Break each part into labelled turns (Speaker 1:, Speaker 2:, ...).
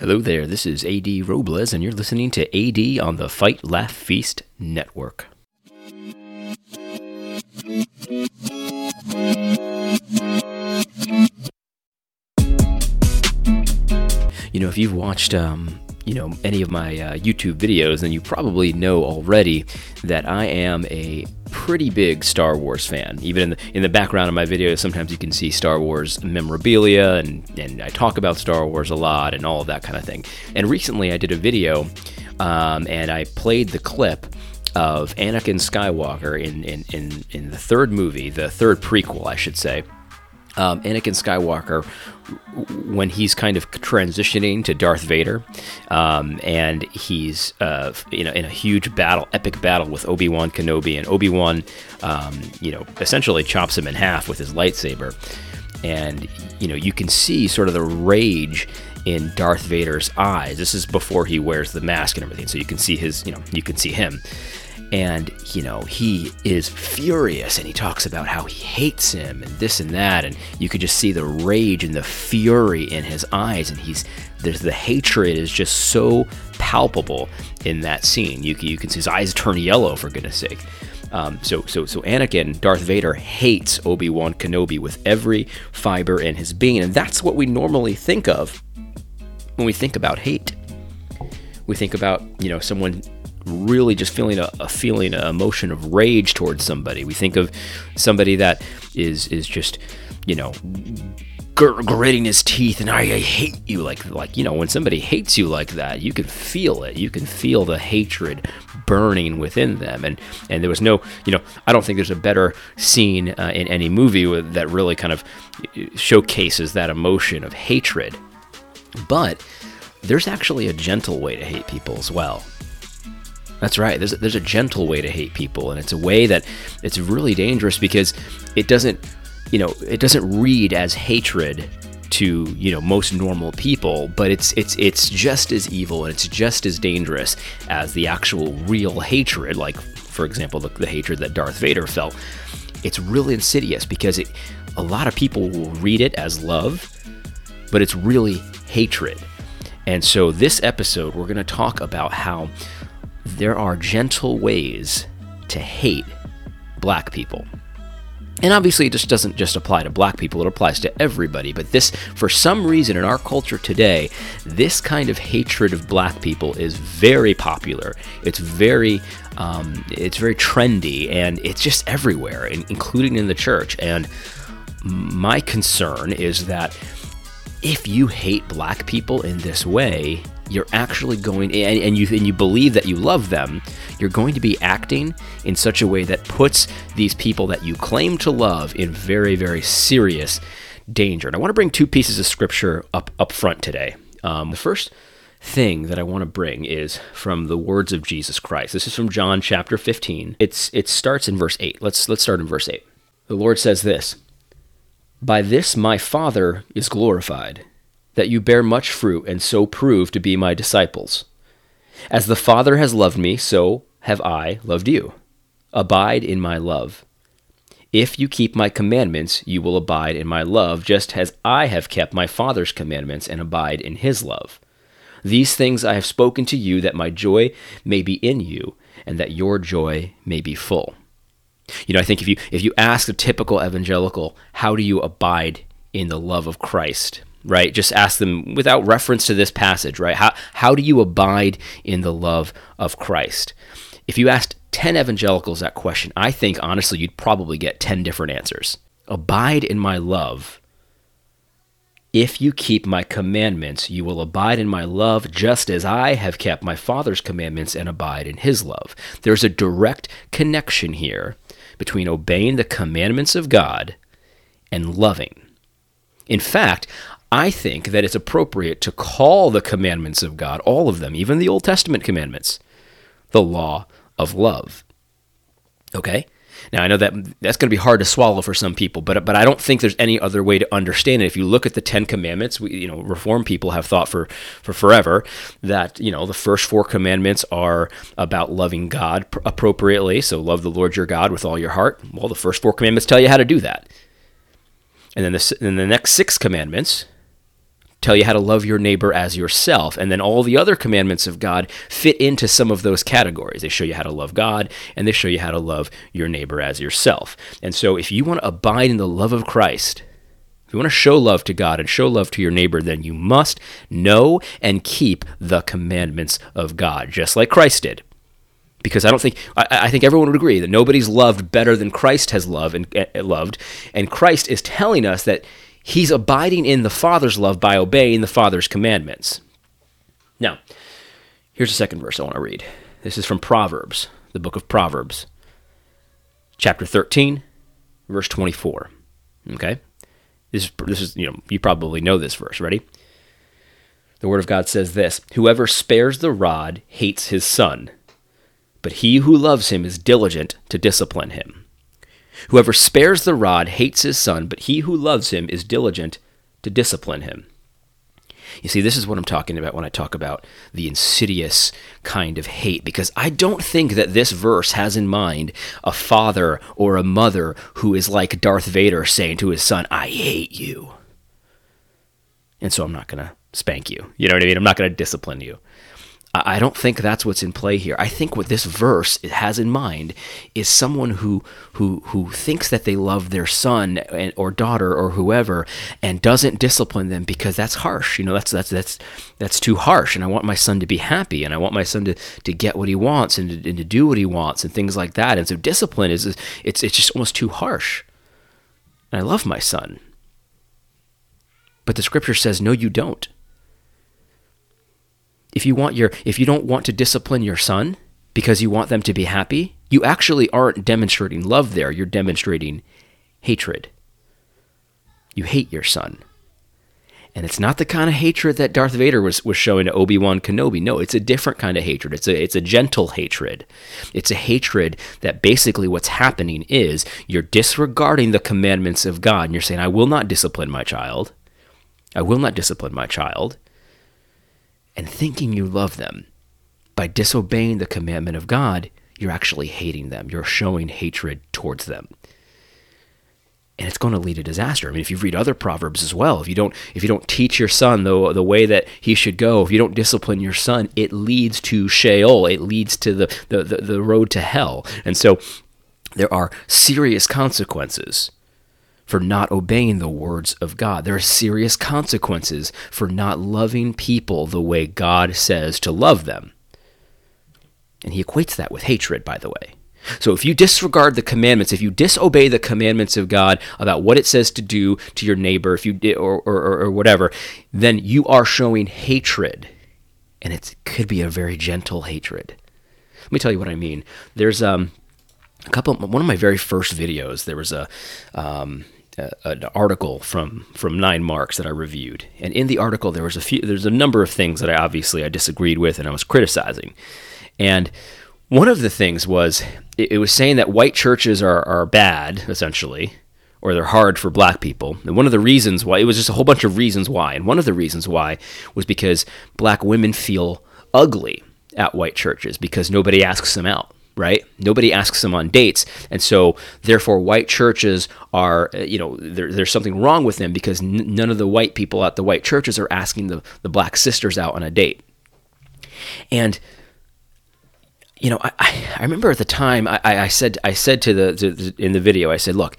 Speaker 1: Hello there, this is AD Robles, and you're listening to AD on the Fight Laugh Feast Network. You know, if you've watched, um, you know, any of my uh, YouTube videos, then you probably know already that I am a pretty big Star Wars fan. Even in the, in the background of my videos, sometimes you can see Star Wars memorabilia, and, and I talk about Star Wars a lot and all of that kind of thing. And recently I did a video um, and I played the clip of Anakin Skywalker in, in, in, in the third movie, the third prequel, I should say um, Anakin Skywalker when he's kind of transitioning to Darth Vader, um, and he's uh, you know in a huge battle, epic battle with Obi Wan Kenobi, and Obi Wan, um, you know, essentially chops him in half with his lightsaber, and you know you can see sort of the rage in Darth Vader's eyes. This is before he wears the mask and everything, so you can see his, you know, you can see him and you know he is furious and he talks about how he hates him and this and that. And you could just see the rage and the fury in his eyes. And he's there's the hatred is just so palpable in that scene. You, you can see his eyes turn yellow for goodness sake. Um, so so so Anakin Darth Vader hates Obi-Wan Kenobi with every fiber in his being. And that's what we normally think of when we think about hate. We think about you know someone really just feeling a, a feeling, an emotion of rage towards somebody. We think of somebody that is is just, you know, gritting his teeth and I, I hate you like like you know when somebody hates you like that you can feel it. You can feel the hatred burning within them. And and there was no you know I don't think there's a better scene uh, in any movie that really kind of uh, showcases that emotion of hatred. But there's actually a gentle way to hate people as well that's right. There's a, there's a gentle way to hate people, and it's a way that it's really dangerous because it doesn't, you know, it doesn't read as hatred to you know most normal people, but it's it's it's just as evil and it's just as dangerous as the actual real hatred. Like for example, the, the hatred that Darth Vader felt. It's really insidious because it, a lot of people will read it as love, but it's really hatred. And so this episode, we're going to talk about how there are gentle ways to hate black people. And obviously, it just doesn't just apply to black people, it applies to everybody. But this, for some reason, in our culture today, this kind of hatred of black people is very popular. It's very, um, it's very trendy, and it's just everywhere, including in the church. And my concern is that if you hate black people in this way, you're actually going and, and, you and you believe that you love them you're going to be acting in such a way that puts these people that you claim to love in very very serious danger. And i want to bring two pieces of scripture up up front today. Um, the first thing that i want to bring is from the words of jesus christ. This is from john chapter 15 it's it starts in verse 8 let's let's start in verse 8 the lord says this by this my father is glorified that you bear much fruit and so prove to be my disciples. As the Father has loved me, so have I loved you. Abide in my love. If you keep my commandments, you will abide in my love, just as I have kept my Father's commandments and abide in his love. These things I have spoken to you, that my joy may be in you, and that your joy may be full. You know, I think if you if you ask a typical evangelical, how do you abide in the love of Christ? Right? Just ask them without reference to this passage, right? How, how do you abide in the love of Christ? If you asked 10 evangelicals that question, I think honestly you'd probably get 10 different answers. Abide in my love. If you keep my commandments, you will abide in my love, just as I have kept my Father's commandments and abide in his love. There's a direct connection here between obeying the commandments of God and loving. In fact, I think that it's appropriate to call the commandments of God, all of them, even the Old Testament commandments, the law of love. Okay? Now I know that that's going to be hard to swallow for some people, but but I don't think there's any other way to understand it. If you look at the Ten Commandments, we, you know, Reform people have thought for for forever that you know the first four commandments are about loving God appropriately. So love the Lord your God with all your heart. Well, the first four commandments tell you how to do that, and then the and the next six commandments tell you how to love your neighbor as yourself. And then all the other commandments of God fit into some of those categories. They show you how to love God and they show you how to love your neighbor as yourself. And so if you want to abide in the love of Christ, if you want to show love to God and show love to your neighbor, then you must know and keep the commandments of God, just like Christ did. Because I don't think I, I think everyone would agree that nobody's loved better than Christ has loved and uh, loved, and Christ is telling us that he's abiding in the Father's love by obeying the Father's commandments. Now, here's the second verse I want to read. This is from Proverbs, the book of Proverbs, chapter 13, verse 24. Okay? This, this is, you know, you probably know this verse. Ready? The Word of God says this Whoever spares the rod hates his son, but he who loves him is diligent to discipline him. Whoever spares the rod hates his son, but he who loves him is diligent to discipline him. You see, this is what I'm talking about when I talk about the insidious kind of hate, because I don't think that this verse has in mind a father or a mother who is like Darth Vader saying to his son, I hate you. And so I'm not going to spank you. You know what I mean? I'm not going to discipline you. I don't think that's what's in play here. I think what this verse has in mind is someone who who who thinks that they love their son or daughter or whoever and doesn't discipline them because that's harsh. You know, that's that's that's that's too harsh. And I want my son to be happy, and I want my son to, to get what he wants and to, and to do what he wants and things like that. And so discipline is it's it's just almost too harsh. And I love my son, but the scripture says no, you don't if you want your if you don't want to discipline your son because you want them to be happy, you actually aren't demonstrating love there, you're demonstrating hatred. You hate your son. And it's not the kind of hatred that Darth Vader was, was showing to Obi-Wan Kenobi. No, it's a different kind of hatred. It's a it's a gentle hatred. It's a hatred that basically what's happening is you're disregarding the commandments of God and you're saying, I will not discipline my child. I will not discipline my child and thinking you love them. By disobeying the commandment of God, you're actually hating them. You're showing hatred towards them. And it's going to lead to disaster. I mean, if you read other proverbs as well, if you don't if you don't teach your son the the way that he should go, if you don't discipline your son, it leads to Sheol. It leads to the the, the, the road to hell. And so there are serious consequences for not obeying the words of God. There are serious consequences for not loving people the way God says to love them. And he equates that with hatred, by the way. So if you disregard the commandments, if you disobey the commandments of God about what it says to do to your neighbor, if you or, or, or whatever, then you are showing hatred, and it could be a very gentle hatred. Let me tell you what I mean. There's um, a couple. One of my very first videos, there was a um, an article from from Nine Marks that I reviewed, and in the article there was a few there's a number of things that I obviously I disagreed with and I was criticizing, and one of the things was it, it was saying that white churches are are bad essentially, or they're hard for black people, and one of the reasons why it was just a whole bunch of reasons why, and one of the reasons why was because black women feel ugly at white churches because nobody asks them out right? Nobody asks them on dates, and so therefore white churches are, uh, you know, there, there's something wrong with them because n- none of the white people at the white churches are asking the, the black sisters out on a date. And you know, I, I remember at the time I, I said I said to the to, in the video I said, look,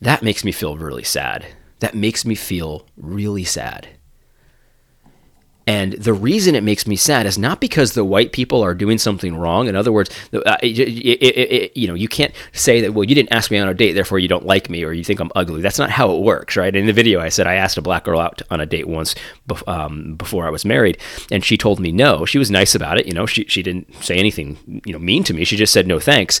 Speaker 1: that makes me feel really sad. That makes me feel really sad and the reason it makes me sad is not because the white people are doing something wrong. In other words, uh, it, it, it, you know, you can't say that, well, you didn't ask me on a date, therefore you don't like me or you think I'm ugly. That's not how it works, right? In the video, I said I asked a black girl out on a date once um, before I was married, and she told me no. She was nice about it. You know, she, she didn't say anything, you know, mean to me. She just said no thanks.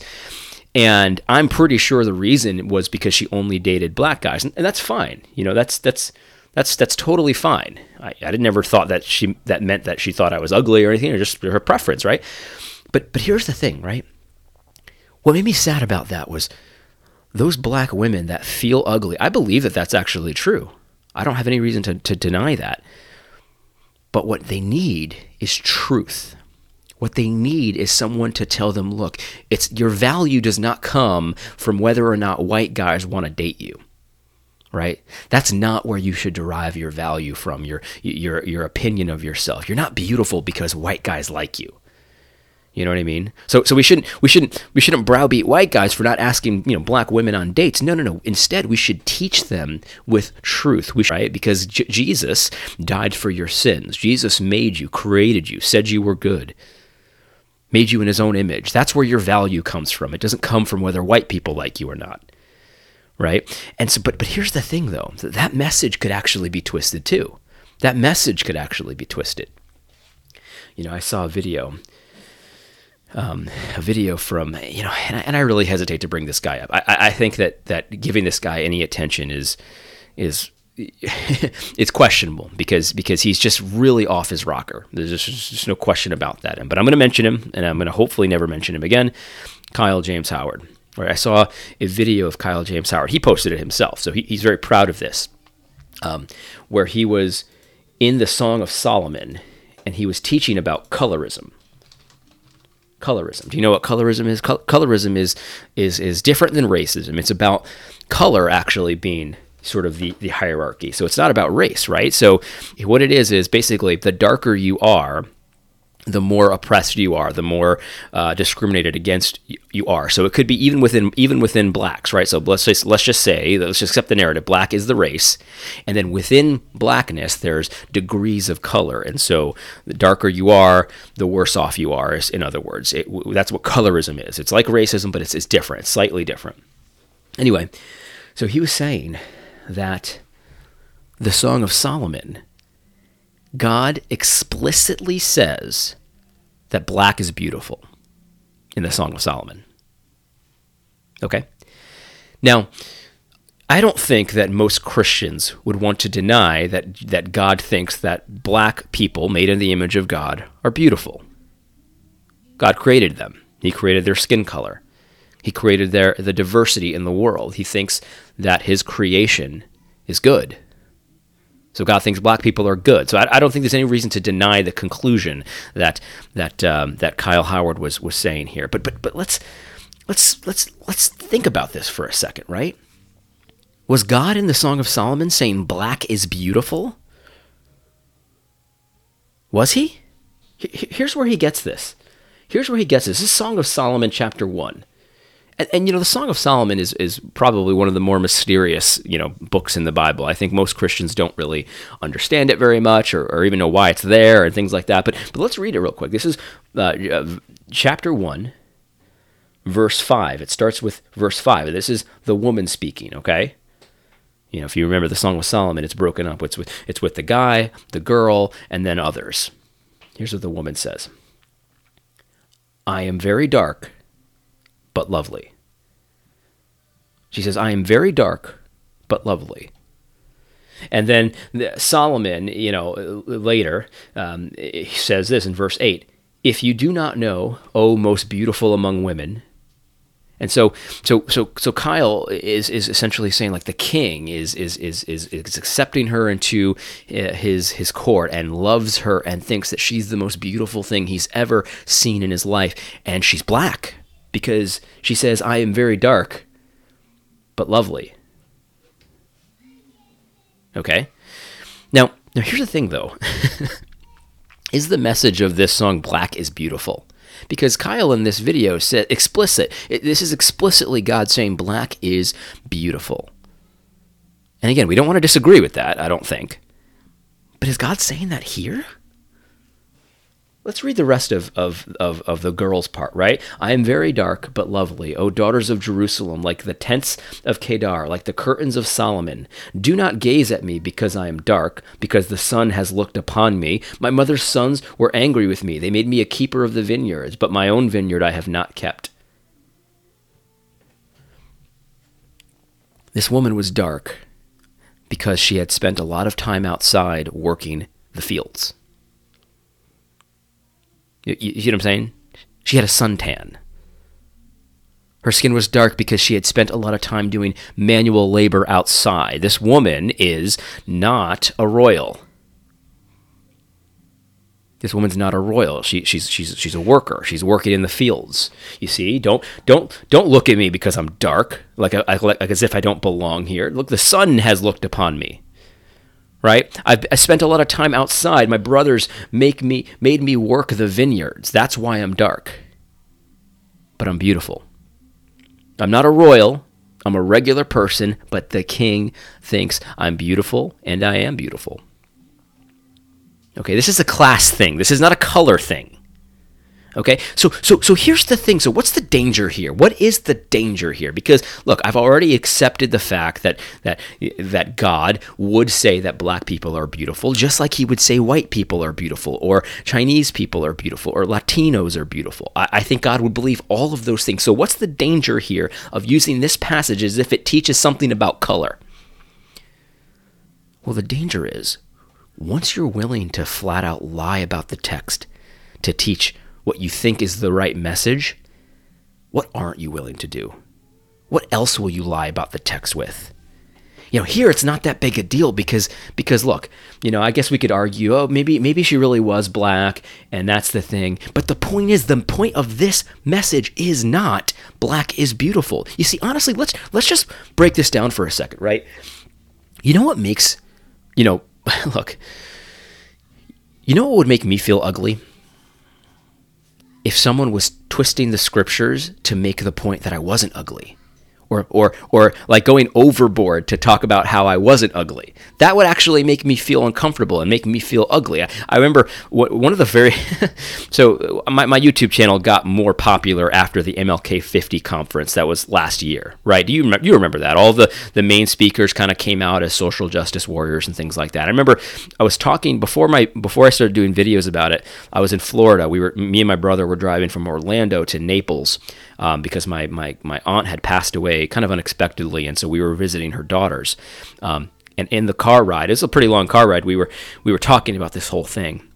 Speaker 1: And I'm pretty sure the reason was because she only dated black guys. And, and that's fine. You know, that's, that's, that's that's totally fine. I, I never thought that she that meant that she thought I was ugly or anything, or just her preference, right? But but here's the thing, right? What made me sad about that was those black women that feel ugly. I believe that that's actually true. I don't have any reason to, to deny that. But what they need is truth. What they need is someone to tell them, look, it's your value does not come from whether or not white guys want to date you right? That's not where you should derive your value from, your your your opinion of yourself. You're not beautiful because white guys like you. You know what I mean? So so we shouldn't we shouldn't we shouldn't browbeat white guys for not asking you know black women on dates. No no no. Instead, we should teach them with truth. We should, right because J- Jesus died for your sins. Jesus made you, created you, said you were good, made you in His own image. That's where your value comes from. It doesn't come from whether white people like you or not right? And so, but but here's the thing, though, that message could actually be twisted too. That message could actually be twisted. You know, I saw a video, um, a video from you know, and I, and I, really hesitate to bring this guy up. I, I think that that giving this guy any attention is is it's questionable because because he's just really off his rocker. There's just, just no question about that. And but I'm going to mention him, and I'm going to hopefully never mention him again. Kyle James Howard. Right, I saw a video of Kyle James Howard. He posted it himself, so he, he's very proud of this. Um, where he was in the Song of Solomon, and he was teaching about colorism. Colorism. Do you know what colorism is? colorism is is is different than racism. It's about color actually being sort of the, the hierarchy. So it's not about race, right? So what it is is basically the darker you are, the more oppressed you are, the more uh, discriminated against you are. So it could be even within even within blacks, right? So let's just let's just say let's just accept the narrative: black is the race, and then within blackness, there's degrees of color, and so the darker you are, the worse off you are. In other words, it, that's what colorism is. It's like racism, but it's, it's different, slightly different. Anyway, so he was saying that the Song of Solomon God explicitly says that black is beautiful in the Song of Solomon. Okay? Now, I don't think that most Christians would want to deny that, that God thinks that black people made in the image of God are beautiful. God created them. He created their skin color. He created their the diversity in the world. He thinks that his creation is good. So God thinks black people are good. So I, I, don't think there's any reason to deny the conclusion that that um, that Kyle Howard was was saying here. But but but let's let's let's let's think about this for a second, right? Was God in the Song of Solomon saying black is beautiful? Was he? Here's where he gets this. Here's where he gets this. This is Song of Solomon, chapter 1. And, and, you know, the Song of Solomon is, is probably one of the more mysterious, you know, books in the Bible. I think most Christians don't really understand it very much or, or even know why it's there and things like that. But, but let's read it real quick. This is uh, uh, chapter 1, verse 5. It starts with verse 5. This is the woman speaking, okay? You know, if you remember the Song of Solomon, it's broken up. It's with, it's with the guy, the girl, and then others. Here's what the woman says I am very dark but lovely. She says, I am very dark, but lovely. And then Solomon, you know, later, um, says this in verse 8 If you do not know, O most beautiful among women, and so, so, so, so Kyle is, is essentially saying like the king is, is, is, is, is accepting her into uh, his, his court and loves her and thinks that she's the most beautiful thing he's ever seen in his life. And she's black because she says, I am very dark, but lovely. Okay? Now, now here's the thing though. is the message of this song Black is Beautiful? Because Kyle in this video said explicit. It, this is explicitly God saying black is beautiful. And again, we don't want to disagree with that, I don't think. But is God saying that here? Let's read the rest of, of, of, of, the girl's part, right? I am very dark but lovely, O daughters of Jerusalem, like the tents of Kedar, like the curtains of Solomon. Do not gaze at me because I am dark, because the sun has looked upon me. My mother's sons were angry with me. They made me a keeper of the vineyards, but my own vineyard I have not kept. This woman was dark because she had spent a lot of time outside working the fields. You, you, see what I'm saying? She had a suntan. Her skin was dark because she had spent a lot of time doing manual labor outside. This woman is not a royal. This woman's not a royal. She, she's she's she's a worker. She's working in the fields. You see, don't don't don't look at me because I'm dark, like, I, like as if I don't belong here. Look, the sun has looked upon me. Right? I've I spent a lot of time outside. My brothers make me made me work the vineyards. That's why I'm dark. But I'm beautiful. I'm not a royal. I'm a regular person, but the king thinks I'm beautiful, and I am beautiful. Okay, this is a class thing. This is not a color thing. Okay, so so so here's the thing. So what's the danger here? What is the danger here? Because look, I've already accepted the fact that that that God would say that black people are beautiful, just like He would say white people are beautiful, or Chinese people are beautiful, or Latinos are beautiful. I, I think God would believe all of those things. So what's the danger here of using this passage as if it teaches something about color? Well, the danger is once you're willing to flat out lie about the text to teach what you think is the right message, what aren't you willing to do? What else will you lie about the text with? You know, here it's not that big a deal because because look, you know, I guess we could argue, oh, maybe maybe she really was black and that's the thing. But the point is the point of this message is not black is beautiful. You see, honestly, let's let's just break this down for a second, right? You know what makes, you know, look, you know what would make me feel ugly? If someone was twisting the scriptures to make the point that I wasn't ugly or or or like going overboard to talk about how I wasn't ugly. That would actually make me feel uncomfortable and make me feel ugly. I, I remember one of the very so uh, my, my YouTube channel got more popular after the MLK 50 conference that was last year, right? Do you you remember that? All the the main speakers kind of came out as social justice warriors and things like that. I remember I was talking before my before I started doing videos about it. I was in Florida. We were me and my brother were driving from Orlando to Naples um, because my, my, my aunt had passed away kind of unexpectedly, and so we were visiting her daughters. Um, and in the car ride, it's a pretty long car ride. We were we were talking about this whole thing.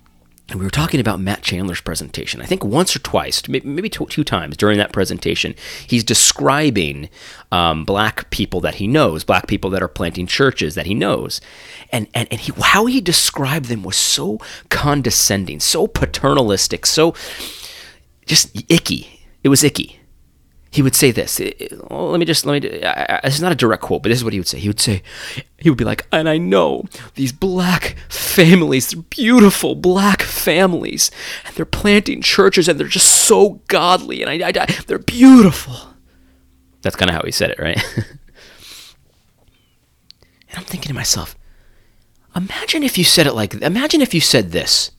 Speaker 1: And we were talking about Matt Chandler's presentation. I think once or twice, maybe two, times during that presentation, he's describing um, black people that he knows, black people that are planting churches that he knows. And, and, and he, how he described them was so condescending, so paternalistic, so just icky. It was icky he would say this. Let me just let me. It's not a direct quote, but this is what he would say. He would say, he would be like, and I know these black families, they're beautiful black families, and they're planting churches, and they're just so godly, and I, I, I they're beautiful. That's kind of how he said it, right? and I'm thinking to myself, imagine if you said it like, imagine if you said this.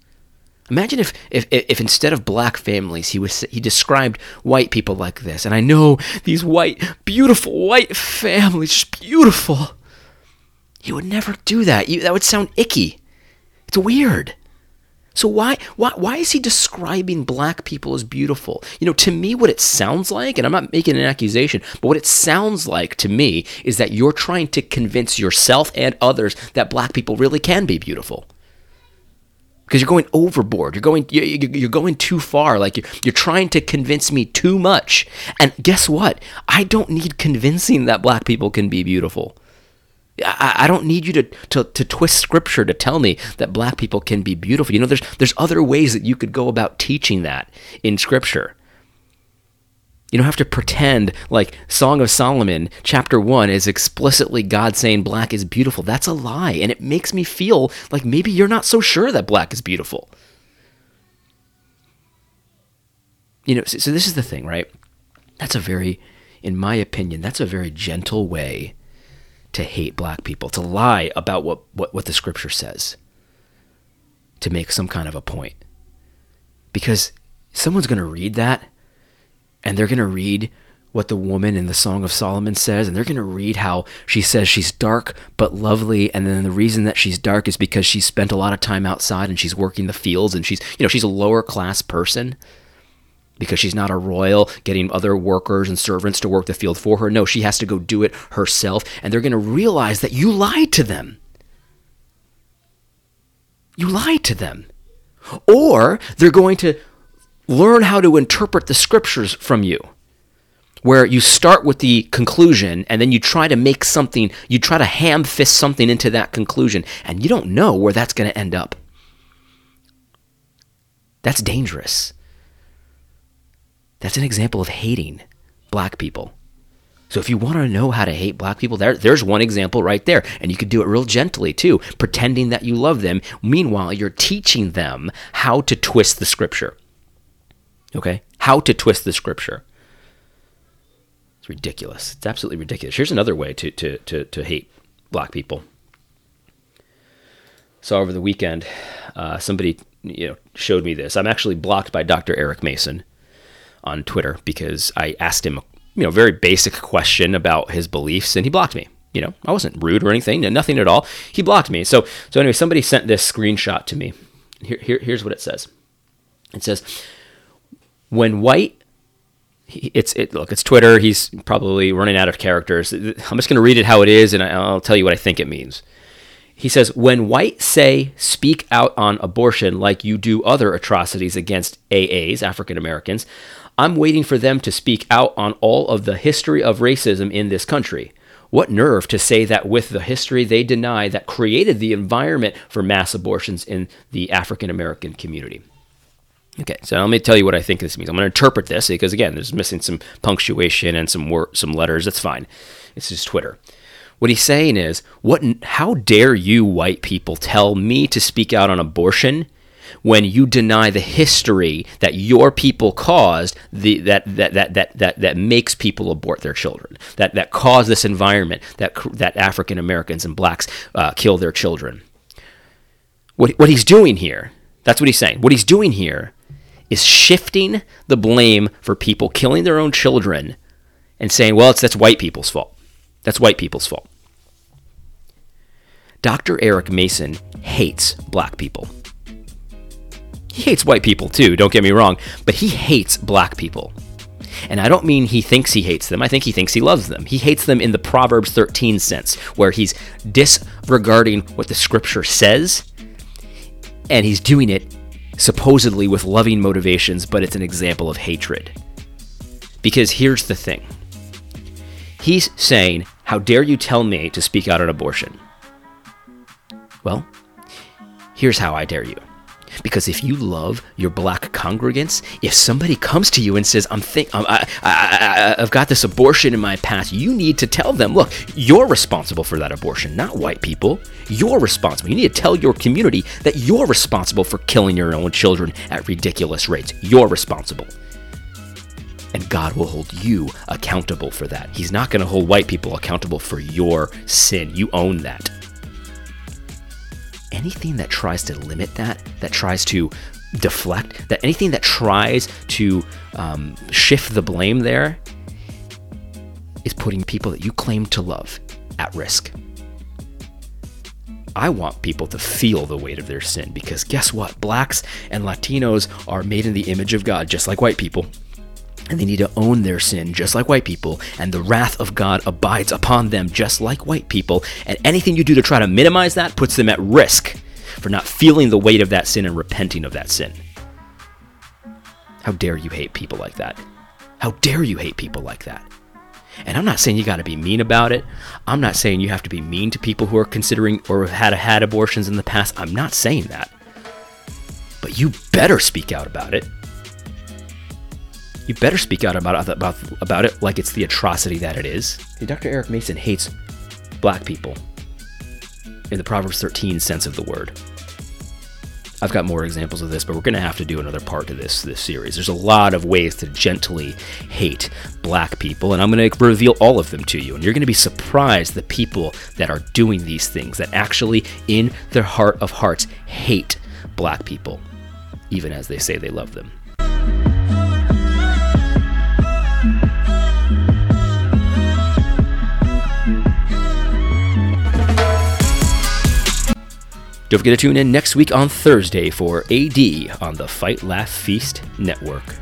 Speaker 1: Imagine if, if, if instead of black families, he was he described white people like this. And I know these white, beautiful white families, just beautiful. He would never do that. You, that would sound icky. It's weird. So why why why is he describing black people as beautiful? You know, to me what it sounds like, and I'm not making an accusation, but what it sounds like to me is that you're trying to convince yourself and others that black people really can be beautiful because you're going overboard. You're going you're going too far. Like you're trying to convince me too much. And guess what? I don't need convincing that black people can be beautiful. I, don't need you to, to, to twist scripture to tell me that black people can be beautiful. You know, there's there's other ways that you could go about teaching that in scripture. You don't have to pretend like Song of Solomon, chapter 1, is explicitly God saying black is beautiful. That's a lie. And it makes me feel like maybe you're not so sure that black is beautiful. You know, so, so this is the thing, right? That's a very, in my opinion, that's a very gentle way to hate black people, to lie about what, what, what the scripture says, to make some kind of a point. Because someone's going to read that and they're going to read what the woman in the Song of Solomon says, and they're going to read how she says she's dark but lovely, and then the reason that she's dark is because she's spent a lot of time outside and she's working the fields, and she's you know she's a lower class person because she's not a royal getting other workers and servants to work the field for her. No, she has to go do it herself, and they're going to realize that you lied to them. You lied to them. Or they're going to learn how to interpret the scriptures from you where you start with the conclusion and then you try to make something, you try to ham fist something into that conclusion, and you don't know where that's going to end up. That's dangerous. That's an example of hating black people. So if you want to know how to hate black people, there, there's one example right there. And you could do it real gently too, pretending that you love them. Meanwhile, you're teaching them how to twist the scripture. Okay? How to twist the scripture. It's ridiculous. It's absolutely ridiculous. Here's another way to, to, to, to hate black people. So over the weekend, uh, somebody you know showed me this. I'm actually blocked by Dr. Eric Mason on Twitter because I asked him you know, very basic question about his beliefs, and he blocked me. You know, I wasn't rude or anything, nothing at all. He blocked me. So, so anyway, somebody sent this screenshot to me. Here, here here's what it says. It says, when white it's it look it's twitter he's probably running out of characters i'm just going to read it how it is and i'll tell you what i think it means he says when white say speak out on abortion like you do other atrocities against aas african americans I'm waiting for them to speak out on all of the history of racism in this country. What nerve to say that with the history they deny that created the environment for mass abortions in the African American community. Okay, so let me tell you what I think this means. I'm going to interpret this because again, there's missing some punctuation and some wor- some letters. That's fine. It's just Twitter. What he's saying is, what? How dare you, white people, tell me to speak out on abortion when you deny the history that your people caused the, that, that, that, that, that, that makes people abort their children, that, that caused this environment that, that African Americans and blacks uh, kill their children. What, what he's doing here, that's what he's saying. What he's doing here is shifting the blame for people killing their own children and saying, well, it's, that's white people's fault. That's white people's fault. Dr. Eric Mason hates black people. He hates white people too, don't get me wrong, but he hates black people. And I don't mean he thinks he hates them, I think he thinks he loves them. He hates them in the Proverbs 13 sense, where he's disregarding what the scripture says, and he's doing it supposedly with loving motivations, but it's an example of hatred. Because here's the thing he's saying, How dare you tell me to speak out on abortion? Well, here's how I dare you. Because if you love your black congregants, if somebody comes to you and says, "I'm think I, I, I, I've got this abortion in my past," you need to tell them, "Look, you're responsible for that abortion, not white people. You're responsible. You need to tell your community that you're responsible for killing your own children at ridiculous rates. You're responsible." and God will hold you accountable for that. He's not going to hold white people accountable for your sin. You own that anything that tries to limit that, that tries to deflect, that anything that tries to um, shift the blame there is putting people that you claim to love at risk. I want people to feel the weight of their sin because guess what? Blacks and Latinos are made in the image of God, just like white people and they need to own their sin just like white people, and the wrath of God abides upon them just like white people. And anything you do to try to minimize that puts them at risk for not feeling the weight of that sin and repenting of that sin. How dare you hate people like that? How dare you hate people like that? And I'm not saying you got to be mean about it. I'm not saying you have to be mean to people who are considering or have had had abortions in the past. I'm not saying that. But you better speak out about it you better speak out about, about, about it like it's the atrocity that it is. Dr. Eric Mason hates black people in the Proverbs 13 sense of the word. I've got more examples of this, but we're going to have to do another part to this this series. There's a lot of ways to gently hate black people, and I'm going to reveal all of them to you. And you're going to be surprised the people that are doing these things that actually, in their heart of hearts, hate black people, even as they say they love them. Don't forget to tune in next week on Thursday for AD on the Fight Laugh Feast Network.